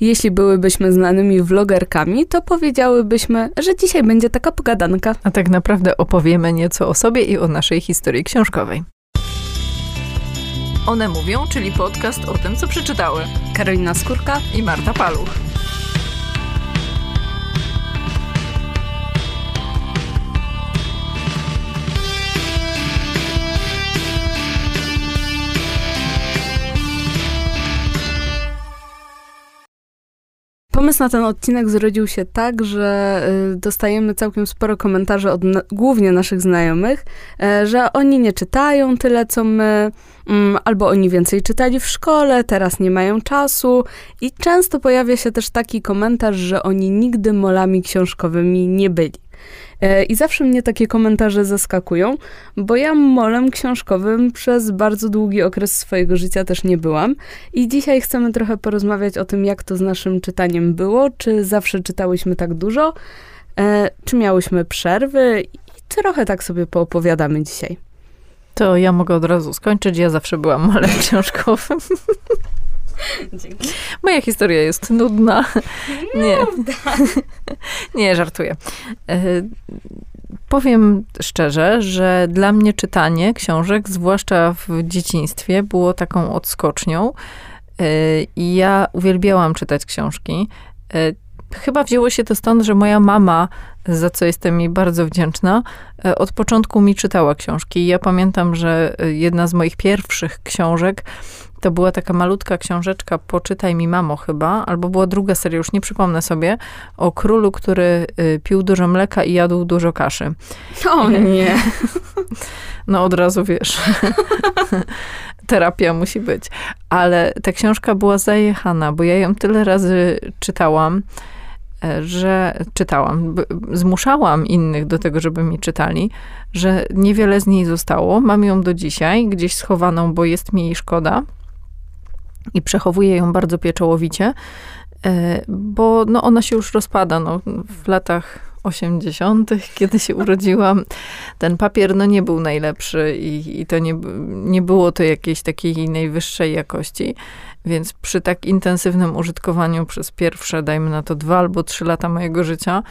Jeśli byłybyśmy znanymi vlogerkami, to powiedziałybyśmy, że dzisiaj będzie taka pogadanka. A tak naprawdę opowiemy nieco o sobie i o naszej historii książkowej. One mówią, czyli podcast o tym, co przeczytały. Karolina Skórka i Marta Paluch. Pomysł na ten odcinek zrodził się tak, że y, dostajemy całkiem sporo komentarzy od na, głównie naszych znajomych, e, że oni nie czytają tyle co my, mm, albo oni więcej czytali w szkole, teraz nie mają czasu. I często pojawia się też taki komentarz, że oni nigdy molami książkowymi nie byli. E, I zawsze mnie takie komentarze zaskakują, bo ja molem książkowym przez bardzo długi okres swojego życia też nie byłam. I dzisiaj chcemy trochę porozmawiać o tym, jak to z naszym czytaniem było, czy zawsze czytałyśmy tak dużo, e, czy miałyśmy przerwy i trochę tak sobie poopowiadamy dzisiaj. To ja mogę od razu skończyć. Ja zawsze byłam molem książkowym. Dzięki. Moja historia jest nudna. Nie, nie żartuję. E, powiem szczerze, że dla mnie czytanie książek, zwłaszcza w dzieciństwie, było taką odskocznią. E, I ja uwielbiałam czytać książki. E, chyba wzięło się to stąd, że moja mama, za co jestem jej bardzo wdzięczna, od początku mi czytała książki. Ja pamiętam, że jedna z moich pierwszych książek to była taka malutka książeczka Poczytaj mi mamo chyba, albo była druga seria, już nie przypomnę sobie, o królu, który y, pił dużo mleka i jadł dużo kaszy. O nie. No od razu wiesz. Terapia musi być. Ale ta książka była zajechana, bo ja ją tyle razy czytałam, e, że czytałam, zmuszałam innych do tego, żeby mi czytali, że niewiele z niej zostało. Mam ją do dzisiaj, gdzieś schowaną, bo jest mi jej szkoda i przechowuję ją bardzo pieczołowicie, e, bo no, ona się już rozpada. No, w latach 80., kiedy się urodziłam, ten papier no, nie był najlepszy i, i to nie, nie było to jakiejś takiej najwyższej jakości. Więc przy tak intensywnym użytkowaniu przez pierwsze, dajmy na to dwa albo trzy lata mojego życia,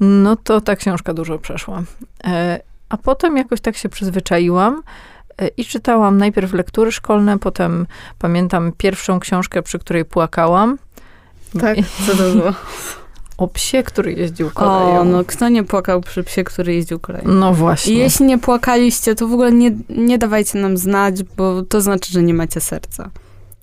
no to ta książka dużo przeszła. E, a potem jakoś tak się przyzwyczaiłam, i czytałam najpierw lektury szkolne, potem pamiętam pierwszą książkę, przy której płakałam. Tak, co to było? O psie, który jeździł koleją. O, no kto nie płakał przy psie, który jeździł koleją? No właśnie. I jeśli nie płakaliście, to w ogóle nie, nie dawajcie nam znać, bo to znaczy, że nie macie serca.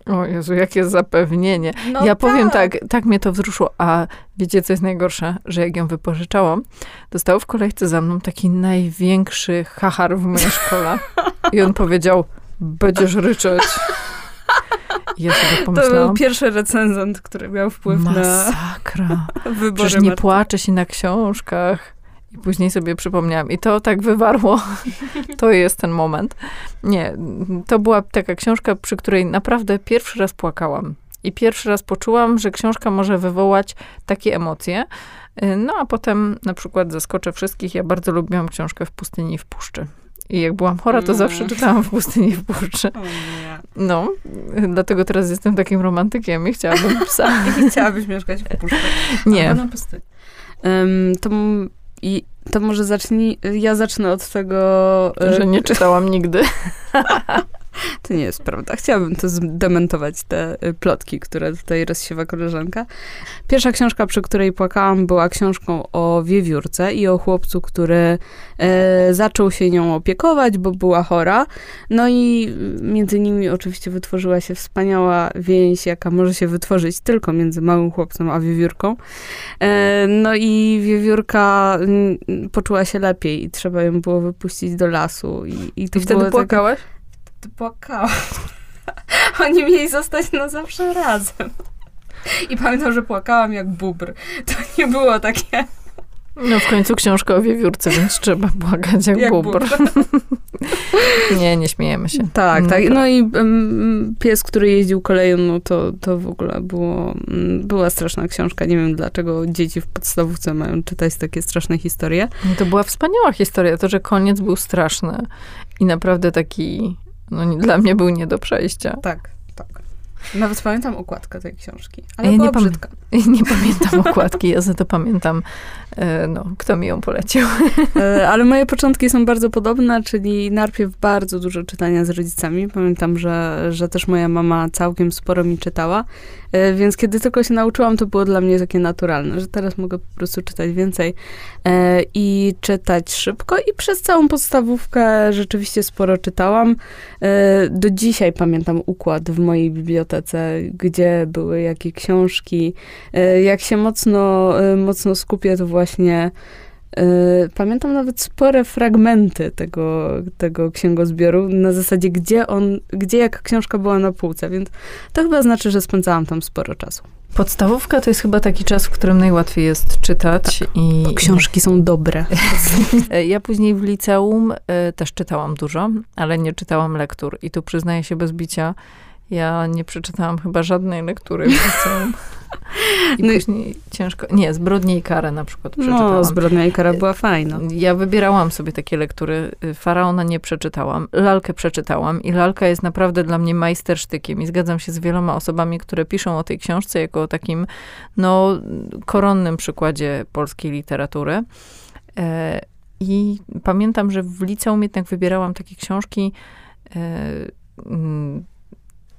O Jezu, jakie zapewnienie. No ja tak. powiem tak, tak mnie to wzruszyło. A wiecie, co jest najgorsze? Że jak ją wypożyczałam, dostał w kolejce za mną taki największy hachar w mojej szkole. I on powiedział, będziesz ryczeć. I ja sobie pomyślałam, to był pierwszy recenzent, który miał wpływ masakra. na wybory Przecież nie płacze się na książkach. I później sobie przypomniałam. I to tak wywarło. to jest ten moment. Nie, to była taka książka, przy której naprawdę pierwszy raz płakałam. I pierwszy raz poczułam, że książka może wywołać takie emocje. No a potem na przykład zaskoczę wszystkich. Ja bardzo lubiłam książkę w pustyni i w puszczy. I jak byłam chora, to no. zawsze czytałam w pustyni i w puszczy. No, dlatego teraz jestem takim romantykiem i chciałabym psa. I chciałabyś mieszkać w puszczy. Nie. Um, to i to może zacznij, ja zacznę od tego... Że nie czytałam nigdy. To nie jest prawda. Chciałabym to zdementować, te y, plotki, które tutaj rozsiewa koleżanka. Pierwsza książka, przy której płakałam, była książką o wiewiórce i o chłopcu, który e, zaczął się nią opiekować, bo była chora. No i między nimi oczywiście wytworzyła się wspaniała więź, jaka może się wytworzyć tylko między małym chłopcem a wiewiórką. E, no i wiewiórka m, poczuła się lepiej i trzeba ją było wypuścić do lasu. I, i, to I wtedy płakałaś? Płakałam. Oni mieli zostać na zawsze razem. I pamiętam, że płakałam jak bubr. To nie było takie... No w końcu książka o wiewiórce, więc trzeba płakać jak, jak bubr. bubr. nie, nie śmiejemy się. Tak, no, tak. No i um, pies, który jeździł koleją, no to, to w ogóle było, um, była straszna książka. Nie wiem, dlaczego dzieci w podstawówce mają czytać takie straszne historie. No to była wspaniała historia. To, że koniec był straszny i naprawdę taki no, dla mnie był nie do przejścia. Tak, tak. Nawet pamiętam okładkę tej książki, ale ja była nie brzydka. Nie pamiętam okładki, ja za to pamiętam, e, no, kto mi ją polecił. E, ale moje początki są bardzo podobne, czyli najpierw bardzo dużo czytania z rodzicami. Pamiętam, że, że też moja mama całkiem sporo mi czytała, więc kiedy tylko się nauczyłam, to było dla mnie takie naturalne, że teraz mogę po prostu czytać więcej i czytać szybko i przez całą podstawówkę rzeczywiście sporo czytałam. Do dzisiaj pamiętam układ w mojej bibliotece, gdzie były jakie książki, E, jak się mocno, e, mocno skupię, to właśnie e, Pamiętam nawet spore fragmenty tego, tego księgozbioru na zasadzie, gdzie on, gdzie jak książka była na półce, więc to chyba znaczy, że spędzałam tam sporo czasu. Podstawówka to jest chyba taki czas, w którym najłatwiej jest czytać. Tak, i bo książki są dobre. ja później w liceum też czytałam dużo, ale nie czytałam lektur. I tu przyznaję się bez bicia, ja nie przeczytałam chyba żadnej lektury w liceum. I no później ciężko. Nie, Zbrodnie i karę na przykład no, przeczytałam. No, Zbrodnia i kara była fajna. Ja wybierałam sobie takie lektury. Faraona nie przeczytałam. Lalkę przeczytałam i Lalka jest naprawdę dla mnie majstersztykiem i zgadzam się z wieloma osobami, które piszą o tej książce jako o takim, no, koronnym przykładzie polskiej literatury. E, I pamiętam, że w liceum jednak wybierałam takie książki, e, mm,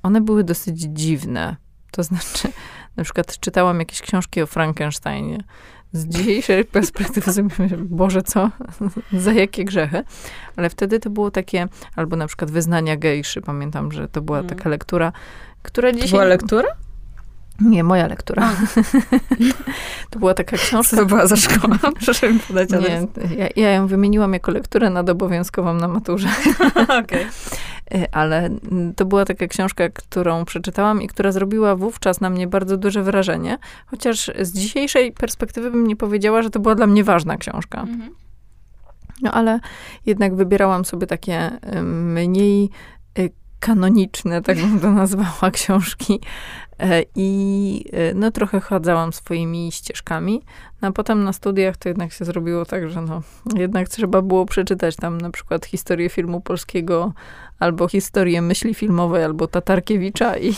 one były dosyć dziwne. To znaczy, na przykład czytałam jakieś książki o Frankensteinie. Z dzisiejszej perspektywy sobie Boże, co? Za jakie grzechy? Ale wtedy to było takie, albo na przykład Wyznania gejszy. Pamiętam, że to była hmm. taka lektura, która dzisiaj... To była lektura? Nie, moja lektura. to była taka książka. To była za szkołą, proszę mi podać Nie, ja, ja, ją wymieniłam jako lekturę nadobowiązkową na maturze. okay. Ale to była taka książka, którą przeczytałam i która zrobiła wówczas na mnie bardzo duże wrażenie. Chociaż z dzisiejszej perspektywy bym nie powiedziała, że to była dla mnie ważna książka. Mhm. No ale jednak wybierałam sobie takie mniej y, kanoniczne, tak bym to nazwała, książki. E, I e, no, trochę chadzałam swoimi ścieżkami. No, a potem na studiach to jednak się zrobiło tak, że no, jednak trzeba było przeczytać tam na przykład historię filmu polskiego, albo historię myśli filmowej, albo Tatarkiewicza i,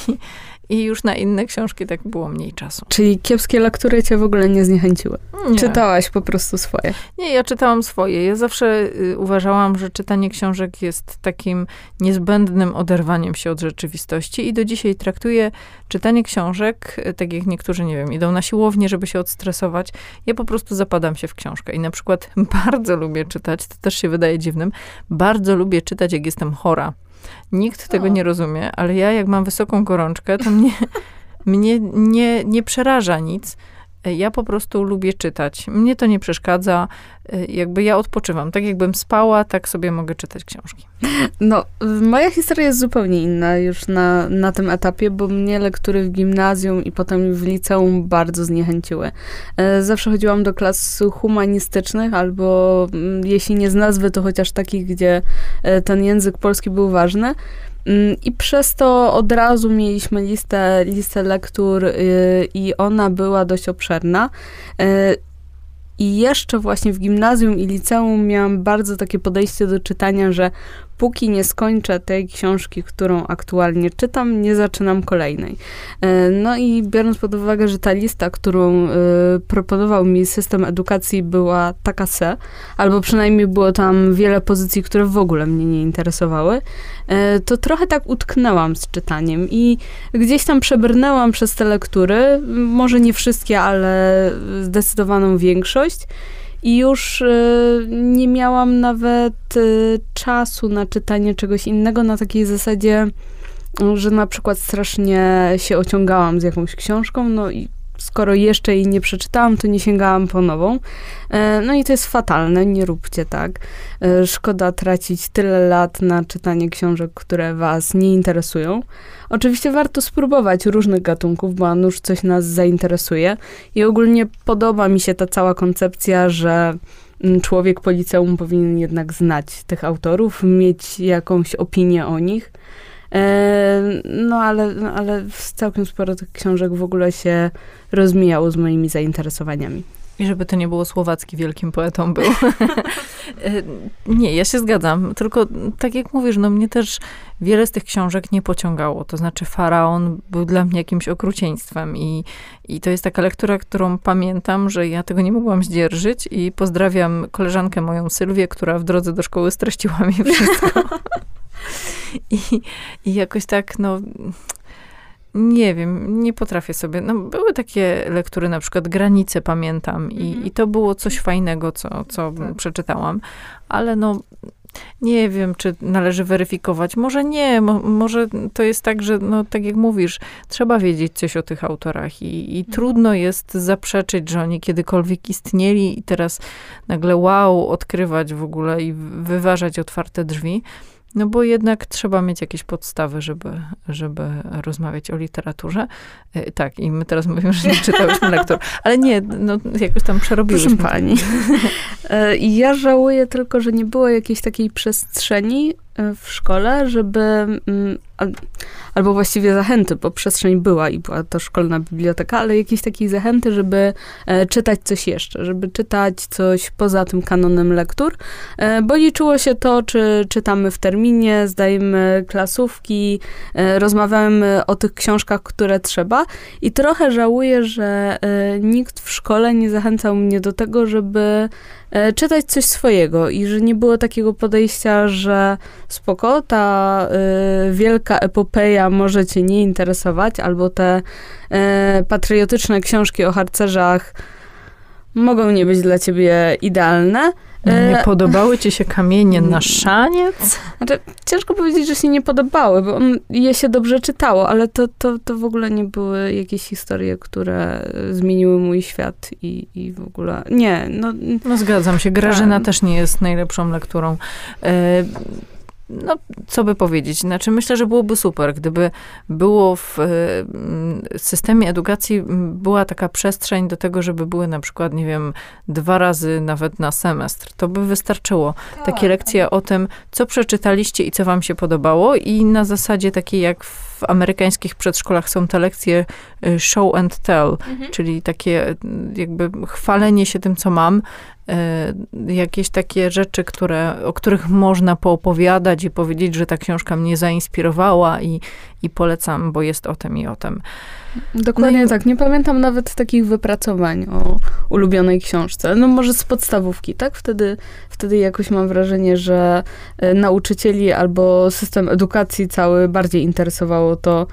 i już na inne książki tak było mniej czasu. Czyli kiepskie lektury cię w ogóle nie zniechęciły? Nie. Czytałaś po prostu swoje? Nie, ja czytałam swoje. Ja zawsze y, uważałam, że czytanie książek jest takim niezbędnym oderwaniem się od rzeczywistości i do dzisiaj traktuję czytanie książek, y, tak jak niektórzy, nie wiem, idą na siłownię, żeby się odstresować. Ja po prostu zapadam się w książkę i na przykład bardzo lubię czytać, to też się wydaje dziwnym, bardzo lubię czytać, jak jestem chora. Nikt tego nie rozumie, ale ja jak mam wysoką gorączkę, to mnie, mnie nie, nie przeraża nic. Ja po prostu lubię czytać. Mnie to nie przeszkadza. Jakby ja odpoczywam. Tak jakbym spała, tak sobie mogę czytać książki. No, moja historia jest zupełnie inna już na, na tym etapie, bo mnie lektury w gimnazjum i potem w liceum bardzo zniechęciły. E, zawsze chodziłam do klas humanistycznych, albo mm, jeśli nie z nazwy, to chociaż takich, gdzie e, ten język polski był ważny. Mm, I przez to od razu mieliśmy listę, listę lektur y, i ona była dość obszerna. Y, I jeszcze właśnie w gimnazjum i liceum miałam bardzo takie podejście do czytania, że póki nie skończę tej książki, którą aktualnie czytam, nie zaczynam kolejnej. E, no i biorąc pod uwagę, że ta lista, którą e, proponował mi system edukacji była taka se, albo przynajmniej było tam wiele pozycji, które w ogóle mnie nie interesowały, e, to trochę tak utknęłam z czytaniem i gdzieś tam przebrnęłam przez te lektury, może nie wszystkie, ale zdecydowaną większość. I już y, nie miałam nawet y, czasu na czytanie czegoś innego na takiej zasadzie, że na przykład strasznie się ociągałam z jakąś książką, no i skoro jeszcze jej nie przeczytałam, to nie sięgałam po nową. E, no i to jest fatalne, nie róbcie tak. E, szkoda tracić tyle lat na czytanie książek, które was nie interesują. Oczywiście warto spróbować różnych gatunków, bo nuż coś nas zainteresuje. I ogólnie podoba mi się ta cała koncepcja, że mm, człowiek po liceum powinien jednak znać tych autorów, mieć jakąś opinię o nich. E, no ale, no, ale całkiem sporo tych książek w ogóle się rozmijało z moimi zainteresowaniami. I żeby to nie było Słowacki wielkim poetą był. nie, ja się zgadzam. Tylko tak jak mówisz, no mnie też wiele z tych książek nie pociągało. To znaczy Faraon był dla mnie jakimś okrucieństwem i, i to jest taka lektura, którą pamiętam, że ja tego nie mogłam zdzierżyć i pozdrawiam koleżankę moją Sylwię, która w drodze do szkoły streściła mi wszystko. I, I jakoś tak, no nie wiem, nie potrafię sobie. No, były takie lektury, na przykład Granice pamiętam i, mhm. i to było coś fajnego, co, co tak. przeczytałam, ale no nie wiem, czy należy weryfikować. Może nie, mo, może to jest tak, że no, tak jak mówisz, trzeba wiedzieć coś o tych autorach i, i mhm. trudno jest zaprzeczyć, że oni kiedykolwiek istnieli i teraz nagle wow, odkrywać w ogóle i wyważać otwarte drzwi. No bo jednak trzeba mieć jakieś podstawy, żeby, żeby rozmawiać o literaturze. E, tak, i my teraz mówimy, że nie czytałyśmy lektur. Ale nie, no jakoś tam przerobiłyśmy. Proszę pani. E, ja żałuję tylko, że nie było jakiejś takiej przestrzeni w szkole, żeby mm, albo właściwie zachęty, bo przestrzeń była i była to szkolna biblioteka, ale jakieś takiej zachęty, żeby e, czytać coś jeszcze, żeby czytać coś poza tym kanonem lektur, e, bo liczyło się to, czy czytamy w terminie, zdajemy klasówki, e, rozmawiamy o tych książkach, które trzeba. I trochę żałuję, że nikt w szkole nie zachęcał mnie do tego, żeby czytać coś swojego i że nie było takiego podejścia, że spoko, ta wielka wielka epopeja może cię nie interesować, albo te e, patriotyczne książki o harcerzach mogą nie być dla ciebie idealne. No, nie e, podobały ci się kamienie na szaniec? Znaczy, ciężko powiedzieć, że się nie podobały, bo je się dobrze czytało, ale to, to, to w ogóle nie były jakieś historie, które zmieniły mój świat i, i w ogóle nie. No, no zgadzam się. Grażyna tak. też nie jest najlepszą lekturą. E, no, co by powiedzieć? Znaczy, myślę, że byłoby super, gdyby było w y, systemie edukacji była taka przestrzeń do tego, żeby były na przykład, nie wiem, dwa razy nawet na semestr. To by wystarczyło. Tak. Takie lekcje o tym, co przeczytaliście i co wam się podobało i na zasadzie takiej jak w amerykańskich przedszkolach są te lekcje y, show and tell, mhm. czyli takie jakby chwalenie się tym, co mam, Y, jakieś takie rzeczy, które, o których można poopowiadać i powiedzieć, że ta książka mnie zainspirowała i, i polecam, bo jest o tym i o tym. Dokładnie no tak. Nie pamiętam nawet takich wypracowań o ulubionej książce. No może z podstawówki, tak? Wtedy, wtedy jakoś mam wrażenie, że y, nauczycieli albo system edukacji cały bardziej interesowało to,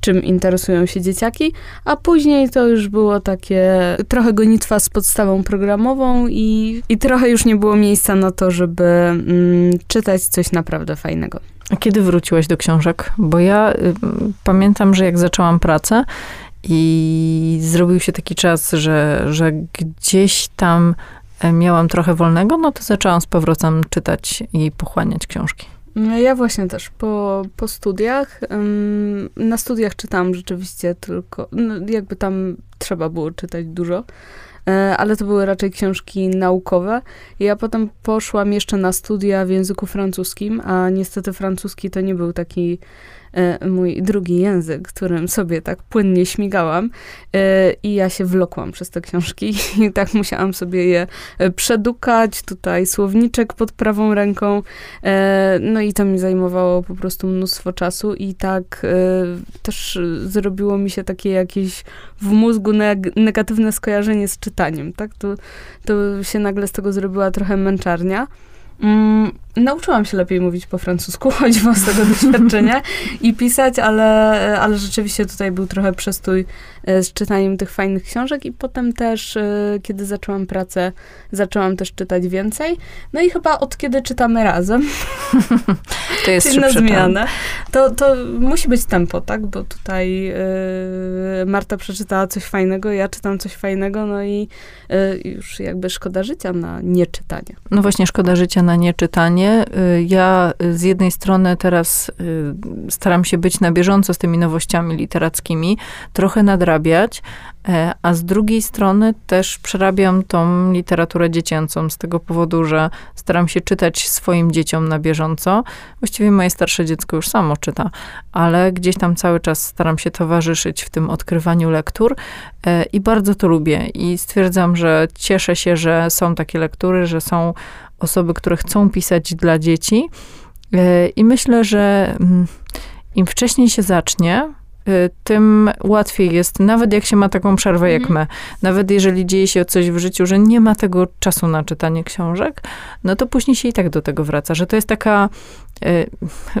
czym interesują się dzieciaki, a później to już było takie trochę gonitwa z podstawą programową i, i trochę już nie było miejsca na to, żeby mm, czytać coś naprawdę fajnego. A kiedy wróciłaś do książek? Bo ja y, pamiętam, że jak zaczęłam pracę i zrobił się taki czas, że, że gdzieś tam e, miałam trochę wolnego, no to zaczęłam z powrotem czytać i pochłaniać książki. No, ja właśnie też po, po studiach. na studiach czytałam rzeczywiście tylko, no jakby tam trzeba było czytać dużo, ale to były raczej książki naukowe. Ja potem poszłam jeszcze na studia w języku francuskim, a niestety francuski to nie był taki E, mój drugi język, którym sobie tak płynnie śmigałam e, i ja się wlokłam przez te książki i tak musiałam sobie je e, przedukać, tutaj słowniczek pod prawą ręką, no i to mi zajmowało po prostu mnóstwo czasu i tak też zrobiło mi się takie jakieś w mózgu negatywne skojarzenie z czytaniem, tak? To, to się nagle z tego zrobiła trochę męczarnia. Mm, nauczyłam się lepiej mówić po francusku, choćby z tego doświadczenia i pisać, ale, ale rzeczywiście tutaj był trochę przestój e, z czytaniem tych fajnych książek i potem też, e, kiedy zaczęłam pracę, zaczęłam też czytać więcej. No i chyba od kiedy czytamy razem, to jest na zmianę, to, to musi być tempo, tak? Bo tutaj y, Marta przeczytała coś fajnego, ja czytam coś fajnego, no i y, już jakby szkoda życia na nieczytanie. No właśnie, szkoda życia na nieczytanie Y, ja z jednej strony teraz y, staram się być na bieżąco z tymi nowościami literackimi, trochę nadrabiać, E, a z drugiej strony też przerabiam tą literaturę dziecięcą z tego powodu, że staram się czytać swoim dzieciom na bieżąco. Właściwie moje starsze dziecko już samo czyta, ale gdzieś tam cały czas staram się towarzyszyć w tym odkrywaniu lektur e, i bardzo to lubię. I stwierdzam, że cieszę się, że są takie lektury, że są osoby, które chcą pisać dla dzieci. E, I myślę, że mm, im wcześniej się zacznie, y, tym łatwiej jest, nawet jak się ma taką przerwę jak mhm. my, nawet jeżeli dzieje się coś w życiu, że nie ma tego czasu na czytanie książek, no to później się i tak do tego wraca, że to jest taka, y,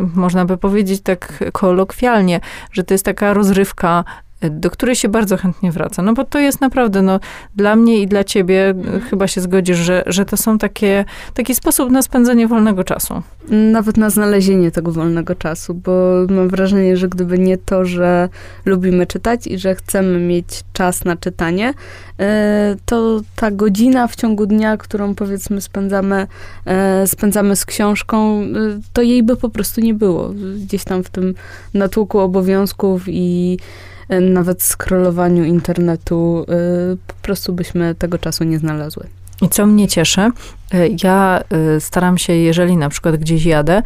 można by powiedzieć tak kolokwialnie, że to jest taka rozrywka do której się bardzo chętnie wraca. No bo to jest naprawdę, no, dla mnie i dla ciebie mhm. chyba się zgodzisz, że, że to są takie, taki sposób na spędzenie wolnego czasu. Nawet na znalezienie tego wolnego czasu, bo mam wrażenie, że gdyby nie to, że lubimy czytać i że chcemy mieć czas na czytanie, e, to ta godzina w ciągu dnia, którą powiedzmy spędzamy, e, spędzamy z książką, e, to jej by po prostu nie było. Gdzieś tam w tym natłoku obowiązków i E, nawet scrollowaniu internetu, e, po prostu byśmy tego czasu nie znalazły. I co mnie cieszy, e, ja staram się, jeżeli na przykład gdzieś jadę,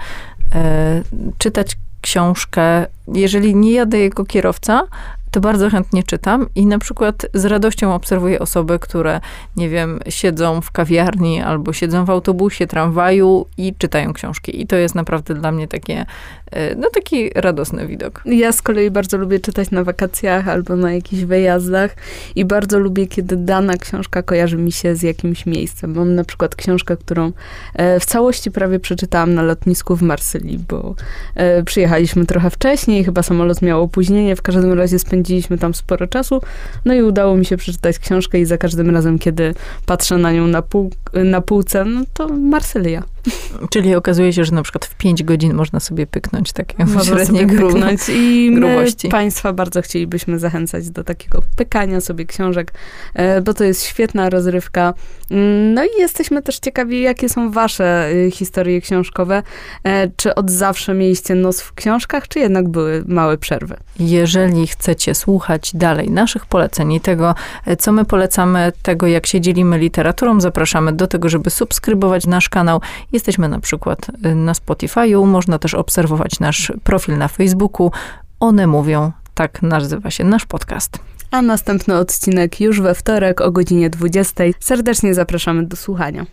czytać książkę, jeżeli nie jadę jako kierowca, to bardzo chętnie czytam i na przykład z radością obserwuję osoby, które, nie wiem, siedzą w kawiarni albo siedzą w autobusie, tramwaju i czytają książki. I to jest naprawdę dla mnie takie, no taki radosny widok. Ja z kolei bardzo lubię czytać na wakacjach albo na jakichś wyjazdach i bardzo lubię, kiedy dana książka kojarzy mi się z jakimś miejscem. Mam na przykład książkę, którą e, w całości prawie przeczytałam na lotnisku w Marsylii, bo e, przyjechaliśmy trochę wcześniej, chyba samolot miał opóźnienie, w każdym razie spędziliśmy tam sporo czasu, no i udało mi się przeczytać książkę i za każdym razem, kiedy patrzę na nią na, pół, na półce, no to Marsylia. Czyli okazuje się, że na przykład w 5 godzin można sobie pyknąć takie średnie pyknąć i grubości. Państwa bardzo chcielibyśmy zachęcać do takiego pykania sobie książek, e, bo to jest świetna rozrywka. Mm, no i jesteśmy też ciekawi, jakie są wasze y, historie książkowe. E, czy od zawsze mieliście nos w książkach, czy jednak były małe przerwy? Jeżeli chcecie słuchać dalej naszych poleceń i tego, e, co my polecamy, tego jak się dzielimy literaturą, zapraszamy do tego, żeby subskrybować nasz kanał. Jesteśmy na przykład y, na Spotify'u, można też obserwować nasz profil na Facebooku. One mówią, tak nazywa się nasz podcast. A następny odcinek już we wtorek o godzinie 20. Serdecznie zapraszamy do słuchania.